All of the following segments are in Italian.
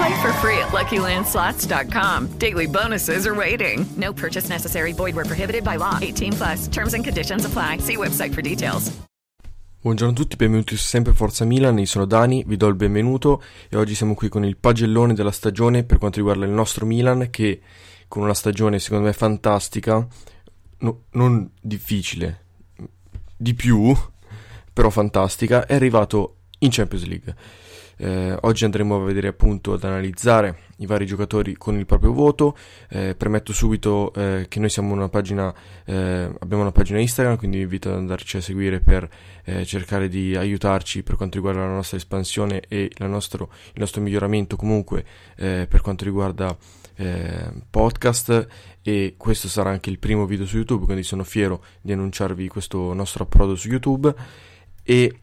Play for free at LuckyLandSlots.com. Daily bonuses are waiting. No purchase necessary. Void where prohibited by law. 18 plus. Terms and conditions apply. See website for details. Buongiorno a tutti, benvenuti su Sempre Forza Milan, io sono Dani, vi do il benvenuto e oggi siamo qui con il pagellone della stagione per quanto riguarda il nostro Milan che con una stagione secondo me fantastica, no, non difficile, di più, però fantastica, è arrivato in Champions League. Eh, oggi andremo a vedere appunto ad analizzare i vari giocatori con il proprio voto. Eh, premetto subito eh, che noi siamo una pagina, eh, abbiamo una pagina Instagram, quindi vi invito ad andarci a seguire per eh, cercare di aiutarci per quanto riguarda la nostra espansione e nostro, il nostro miglioramento comunque eh, per quanto riguarda podcast e questo sarà anche il primo video su YouTube, quindi sono fiero di annunciarvi questo nostro approdo su YouTube e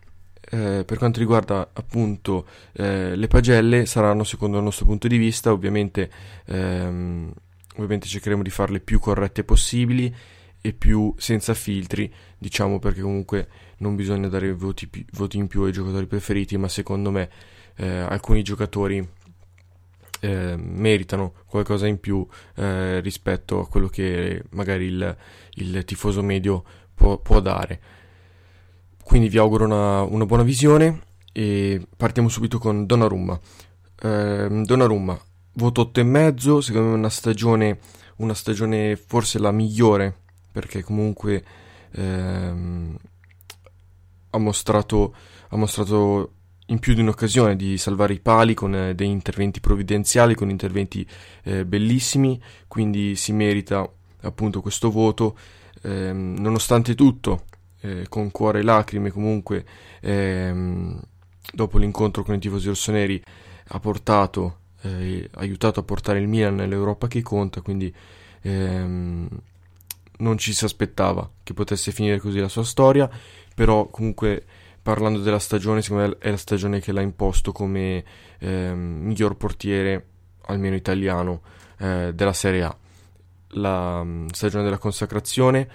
eh, per quanto riguarda appunto eh, le pagelle saranno secondo il nostro punto di vista ovviamente, ehm, ovviamente cercheremo di farle più corrette possibili e più senza filtri diciamo perché comunque non bisogna dare voti, voti in più ai giocatori preferiti ma secondo me eh, alcuni giocatori eh, meritano qualcosa in più eh, rispetto a quello che magari il, il tifoso medio può, può, dare. Quindi vi auguro una, una, buona visione e partiamo subito con Donnarumma. Eh, Donnarumma, voto 8,5, secondo me una stagione, una stagione forse la migliore perché comunque ehm, ha mostrato, ha mostrato in più di un'occasione di salvare i pali con eh, dei interventi provvidenziali, con interventi eh, bellissimi, quindi si merita appunto questo voto. Eh, nonostante tutto, eh, con cuore e lacrime, comunque, ehm, dopo l'incontro con i tifosi rossoneri, ha portato, eh, aiutato a portare il Milan nell'Europa che conta, quindi ehm, non ci si aspettava che potesse finire così la sua storia, però comunque parlando della stagione, secondo me è la stagione che l'ha imposto come eh, miglior portiere, almeno italiano, eh, della Serie A. La um, stagione della consacrazione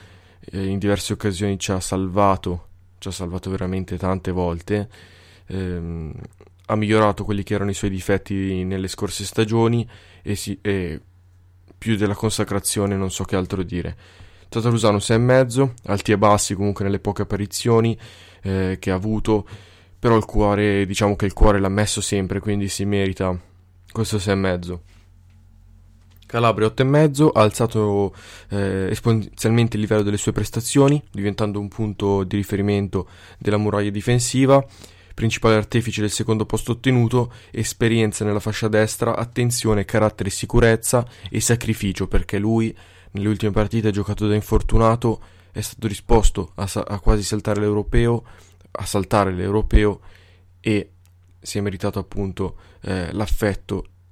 eh, in diverse occasioni ci ha salvato, ci ha salvato veramente tante volte, ehm, ha migliorato quelli che erano i suoi difetti nelle scorse stagioni e, si, e più della consacrazione non so che altro dire. Tatarusano 6,5, alti e bassi comunque nelle poche apparizioni, eh, che ha avuto, però il cuore, diciamo che il cuore l'ha messo sempre, quindi si merita questo 6,5. Calabria 8,5 ha alzato eh, esponenzialmente il livello delle sue prestazioni, diventando un punto di riferimento della muraglia difensiva. Principale artefice del secondo posto ottenuto, esperienza nella fascia destra, attenzione, carattere, sicurezza e sacrificio, perché lui nelle ultime partite ha giocato da infortunato è stato disposto a, a quasi saltare l'europeo, a saltare l'europeo e si è meritato appunto eh, l'affetto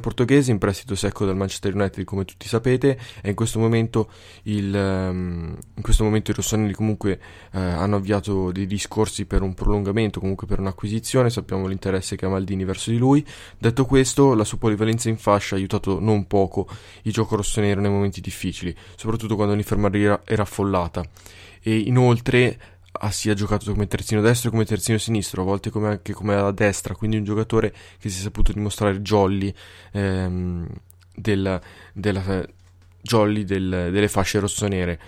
Portoghese in prestito secco dal Manchester United come tutti sapete e in questo momento, il, um, in questo momento i rossoneri comunque uh, hanno avviato dei discorsi per un prolungamento comunque per un'acquisizione sappiamo l'interesse che ha Maldini verso di lui. Detto questo la sua polivalenza in fascia ha aiutato non poco il gioco rossonero nei momenti difficili soprattutto quando l'infermeria era affollata. E inoltre ha sia giocato come terzino destro come terzino sinistro, a volte come anche come alla destra, quindi un giocatore che si è saputo dimostrare jolly ehm, del, della, jolly del, delle fasce rossonere.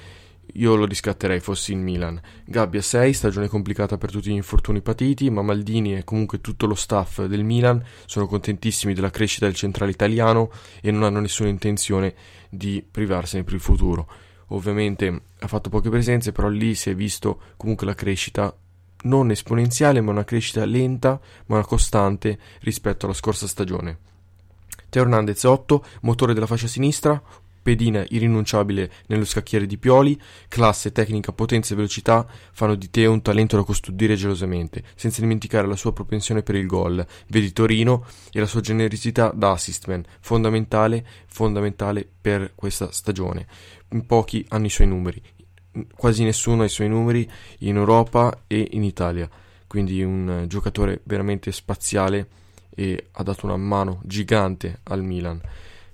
Io lo riscatterei fossi in Milan. Gabbia 6, stagione complicata per tutti gli infortuni patiti, ma Maldini e comunque tutto lo staff del Milan sono contentissimi della crescita del centrale italiano e non hanno nessuna intenzione di privarsene per il futuro ovviamente ha fatto poche presenze, però lì si è visto comunque la crescita non esponenziale, ma una crescita lenta, ma una costante rispetto alla scorsa stagione. Teo Hernandez 8, motore della fascia sinistra, pedina irrinunciabile nello scacchiere di Pioli, classe, tecnica, potenza e velocità fanno di te un talento da custodire gelosamente, senza dimenticare la sua propensione per il gol, vedi Torino e la sua generosità da assistman, fondamentale, fondamentale per questa stagione. In pochi hanno i suoi numeri, quasi nessuno ha i suoi numeri in Europa e in Italia, quindi un giocatore veramente spaziale e ha dato una mano gigante al Milan.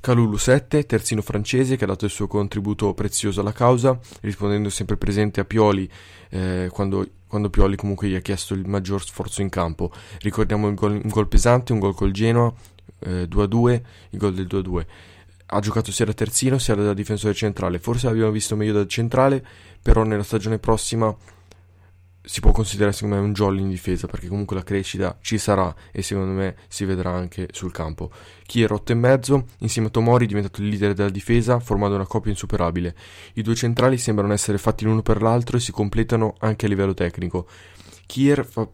Calulu 7, terzino francese che ha dato il suo contributo prezioso alla causa, rispondendo sempre presente a Pioli eh, quando, quando, Pioli comunque gli ha chiesto il maggior sforzo in campo. Ricordiamo un gol, un gol pesante, un gol col Genoa, eh, 2-2, il gol del 2-2. Ha giocato sia da terzino sia da difensore centrale, forse l'abbiamo visto meglio da centrale, però nella stagione prossima si può considerare secondo me un jolly in difesa perché comunque la crescita ci sarà e secondo me si vedrà anche sul campo. Chi è rotto e mezzo, insieme a Tomori è diventato il leader della difesa formando una coppia insuperabile. I due centrali sembrano essere fatti l'uno per l'altro e si completano anche a livello tecnico. Kier fa,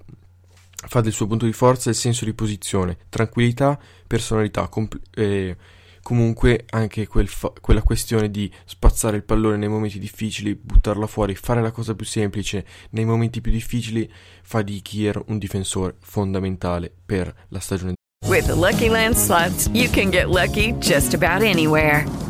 fa del suo punto di forza il senso di posizione, tranquillità, personalità, compl- eh, comunque anche quel fa- quella questione di spazzare il pallone nei momenti difficili, buttarla fuori, fare la cosa più semplice nei momenti più difficili fa di Kier un difensore fondamentale per la stagione. With the Lucky Land slots, you can get lucky just about anywhere.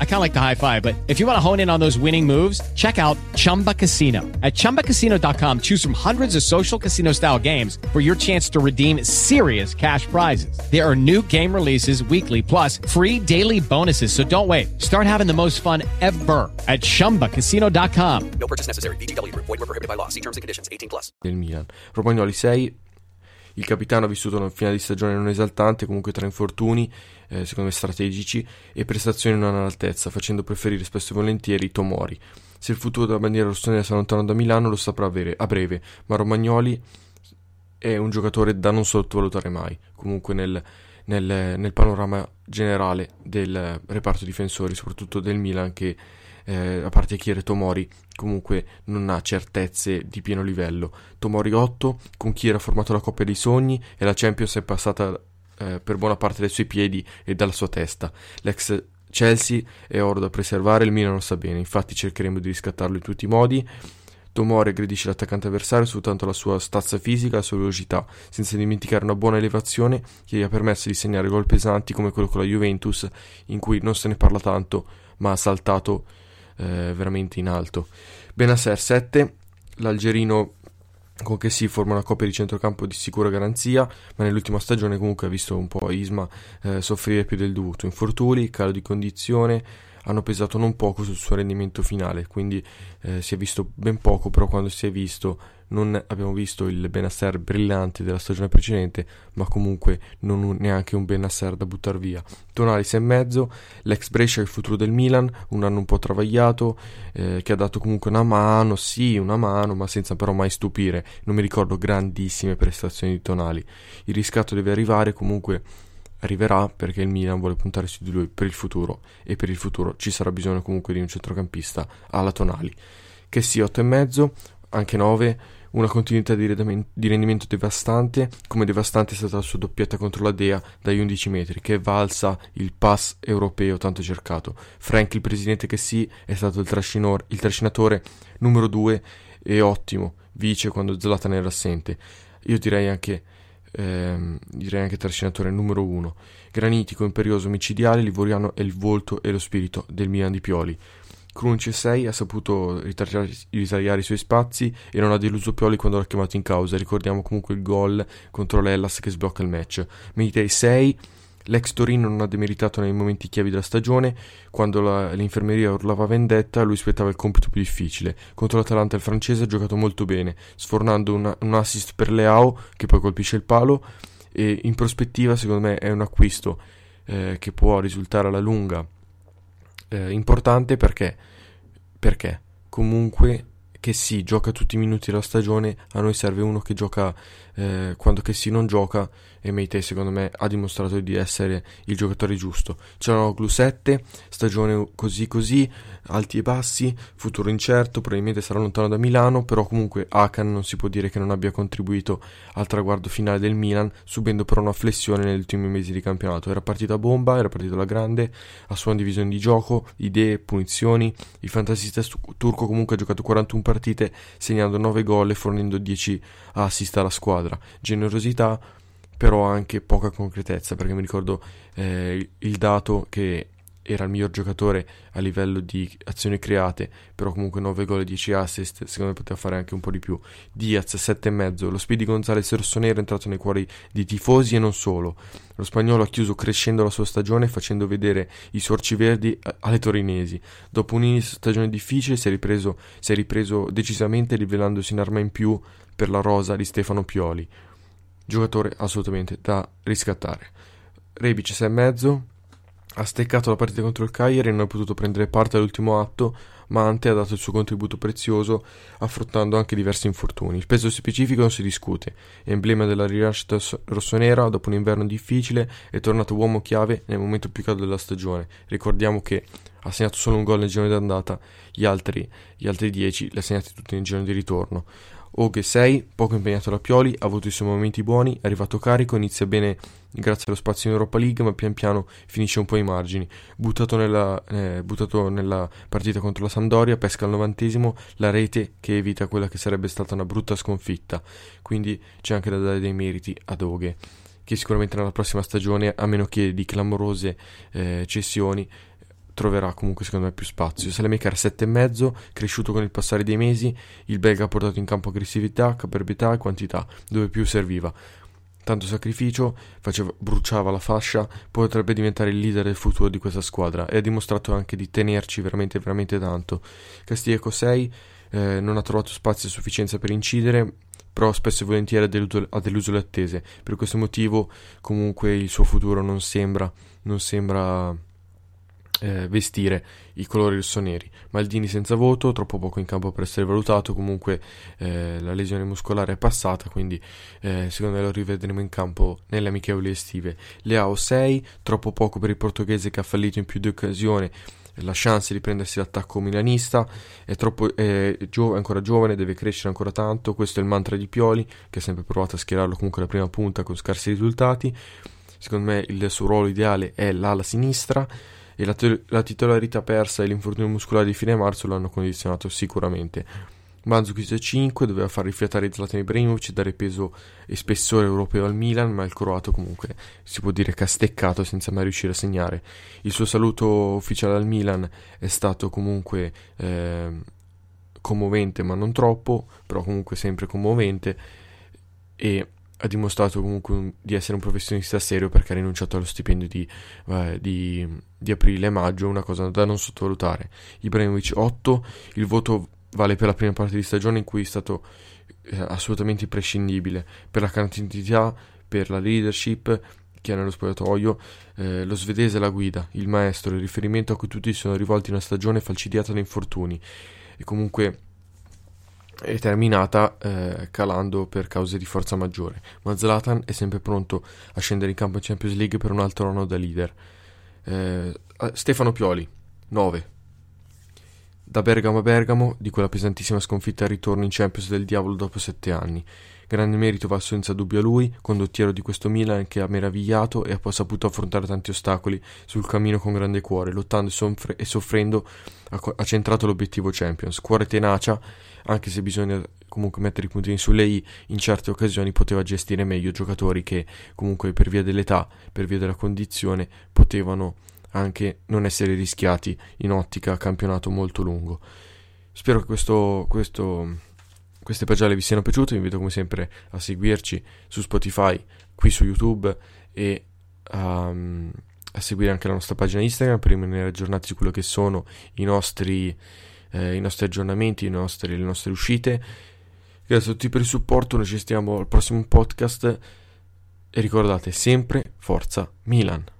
I kind of like the high five, but if you want to hone in on those winning moves, check out Chumba Casino. At ChumbaCasino.com, choose from hundreds of social casino style games for your chance to redeem serious cash prizes. There are new game releases weekly, plus free daily bonuses. So don't wait. Start having the most fun ever at ChumbaCasino.com. No purchase necessary. VGW. Void were prohibited by law. See terms and conditions. 18 plus. Del Milan. Romagnoli 6, il capitano ha vissuto una fine di stagione non esaltante, comunque tra infortuni, eh, secondo me strategici, e prestazioni non all'altezza, facendo preferire spesso e volentieri Tomori. Se il futuro della bandiera rossonera si allontana da Milano lo saprà avere a breve, ma Romagnoli è un giocatore da non sottovalutare mai, comunque nel, nel, nel panorama generale del reparto difensori, soprattutto del Milan che eh, a parte Chiere Tomori comunque non ha certezze di pieno livello. Tomori 8, con chi era formato la coppia dei sogni e la Champions è passata eh, per buona parte dai suoi piedi e dalla sua testa. L'ex Chelsea è oro da preservare, il Milan lo sa bene, infatti cercheremo di riscattarlo in tutti i modi. Tomori aggredisce l'attaccante avversario soltanto la sua stazza fisica e la sua velocità, senza dimenticare una buona elevazione che gli ha permesso di segnare gol pesanti come quello con la Juventus, in cui non se ne parla tanto, ma ha saltato eh, veramente in alto. Benasser 7, l'algerino con che si forma una coppia di centrocampo di sicura garanzia, ma nell'ultima stagione comunque ha visto un po' Isma eh, soffrire più del dovuto. Infortuni, calo di condizione hanno pesato non poco sul suo rendimento finale, quindi eh, si è visto ben poco, però quando si è visto non abbiamo visto il Benasser brillante della stagione precedente, ma comunque non un, neanche un Benasser da buttare via. Tonali 6,5, l'ex Brescia il futuro del Milan, un anno un po' travagliato, eh, che ha dato comunque una mano, sì, una mano, ma senza però mai stupire. Non mi ricordo grandissime prestazioni di Tonali. Il riscatto deve arrivare comunque arriverà perché il Milan vuole puntare su di lui per il futuro e per il futuro ci sarà bisogno comunque di un centrocampista alla Tonali. Che sia 8,5, anche 9, una continuità di, rendimento devastante, come devastante è stata la sua doppietta contro la Dea dagli 11 metri, che valsa il pass europeo tanto cercato. Frank, il presidente che sì, è stato il, il trascinatore numero 2 e ottimo, vice quando Zlatan era assente. Io direi anche ehm, direi anche trascinatore numero uno. Granitico, imperioso, micidiale, livoriano è il volto e lo spirito del Milan di Pioli. Crunci 6 ha saputo ritagliare, ritagliare, i suoi spazi e non ha deluso Pioli quando l'ha chiamato in causa. Ricordiamo comunque il gol contro l'Ellas che sblocca il match. Militei 6 L'ex Torino non ha demeritato nei momenti chiavi della stagione, quando la, l'infermeria urlava vendetta, lui aspettava il compito più difficile. Contro l'Atalanta il francese ha giocato molto bene, sfornando una, un assist per Leao che poi colpisce il palo e in prospettiva secondo me è un acquisto eh, che può risultare alla lunga eh, importante perché, perché comunque che sì, gioca tutti i minuti della stagione, a noi serve uno che gioca eh, quando sì non gioca e Meite secondo me ha dimostrato di essere il giocatore giusto. Cianoglu 7, stagione così così, alti e bassi, futuro incerto, probabilmente sarà lontano da Milano, però comunque Akan non si può dire che non abbia contribuito al traguardo finale del Milan, subendo però una flessione negli ultimi mesi di campionato. Era partito a bomba, era partito alla grande, a sua divisione di gioco, idee, punizioni. Il fantasista turco comunque ha giocato 41 partite, segnando 9 gol e fornendo 10 assist alla squadra. Generosità però anche poca concretezza, perché mi ricordo eh, il dato che era il miglior giocatore a livello di azioni create, però comunque 9 gol e 10 assist, secondo me poteva fare anche un po' di più. Diaz 7,5, lo Speedy Gonzalez rossonero è entrato nei cuori di tifosi e non solo. Lo spagnolo ha chiuso crescendo la sua stagione facendo vedere i sorci verdi alle torinesi. Dopo un'inizio stagione difficile si è, ripreso, si è ripreso decisamente rivelandosi in arma in più per la rosa di Stefano Pioli giocatore assolutamente da riscattare. Rebic 6,5 ha steccato la partita contro il Cagliari e non ha potuto prendere parte all'ultimo atto, ma Ante ha dato il suo contributo prezioso affrontando anche diversi infortuni. Il peso specifico non si discute, emblema della rinascita rossonera dopo un inverno difficile è tornato uomo chiave nel momento più caldo della stagione. Ricordiamo che ha segnato solo un gol nel girone d'andata, gli altri, gli altri 10 li ha segnati tutti nel girone di ritorno. Oghe 6, poco impegnato da Pioli, ha avuto i suoi momenti buoni, è arrivato carico, inizia bene grazie allo spazio in Europa League, ma pian piano finisce un po' ai margini. Buttato nella, eh, buttato nella partita contro la Sampdoria, pesca al novantesimo la rete che evita quella che sarebbe stata una brutta sconfitta. Quindi c'è anche da dare dei meriti ad Oghe, che sicuramente nella prossima stagione, a meno che di clamorose eh, cessioni, troverà comunque secondo me più spazio. Salemaker 7,5, cresciuto con il passare dei mesi, il belga ha portato in campo aggressività, caparbietà e quantità, dove più serviva. Tanto sacrificio, faceva, bruciava la fascia, potrebbe diventare il leader del futuro di questa squadra e ha dimostrato anche di tenerci veramente veramente tanto. Castiglieco 6 eh, non ha trovato spazio a sufficienza per incidere, però spesso e volentieri ha deluso, ha deluso le attese. Per questo motivo comunque il suo futuro non sembra, non sembra eh, vestire i colori rossoneri. Maldini senza voto, troppo poco in campo per essere valutato, comunque eh, la lesione muscolare è passata, quindi eh, secondo me lo rivedremo in campo nelle amichevoli estive. Leao 6, troppo poco per il portoghese che ha fallito in più di occasioni la chance di prendersi l'attacco milanista, è, troppo, è, gio- ancora giovane, deve crescere ancora tanto, questo è il mantra di Pioli, che ha sempre provato a schierarlo comunque alla prima punta con scarsi risultati. secondo me il suo ruolo ideale è l'ala sinistra e la, te- la titolarità persa e l'infortunio muscolare di fine marzo l'hanno condizionato sicuramente. Mandzukic 5 doveva far rifiatare Zlatan Ibrahimovic dare peso e spessore europeo al Milan, ma il croato comunque si può dire che ha steccato senza mai riuscire a segnare. Il suo saluto ufficiale al Milan è stato comunque eh, commovente, ma non troppo, però comunque sempre commovente e ha dimostrato comunque un, di essere un professionista serio perché ha rinunciato allo stipendio di, eh, di, di aprile e maggio, una cosa da non sottovalutare. Ibrahimovic 8, il voto vale per la prima parte di stagione in cui è stato eh, assolutamente imprescindibile. Per la quantità, per la leadership che ha nello spogliatoio, eh, lo svedese la guida, il maestro, il riferimento a cui tutti sono rivolti in una stagione falcidiata da infortuni. E comunque è terminata eh, calando per cause di forza maggiore, ma Zlatan è sempre pronto a scendere in campo in Champions League per un altro anno da leader. Eh, Stefano Pioli, 9. Da Bergamo a Bergamo, di quella pesantissima sconfitta al ritorno in Champions del diavolo dopo sette anni. Grande merito va senza dubbio a lui, condottiero di questo Milan che ha meravigliato e ha saputo affrontare tanti ostacoli sul cammino con grande cuore, lottando e, soffre- soffrendo ha centrato l'obiettivo Champions. Cuore tenacia, anche se bisogna comunque mettere i puntini sulle i, in certe occasioni poteva gestire meglio giocatori che comunque per via dell'età, per via della condizione, potevano anche non essere rischiati in ottica campionato molto lungo. Spero che questo, questo, queste pagelle vi siano piaciute, vi invito come sempre a seguirci su Spotify, qui su YouTube e um, a seguire anche la nostra pagina Instagram per rimanere aggiornati su quello che sono i nostri, eh, i nostri aggiornamenti, i nostri, le nostre uscite. Grazie a tutti per il supporto, noi ci stiamo al prossimo podcast e ricordate sempre Forza Milan.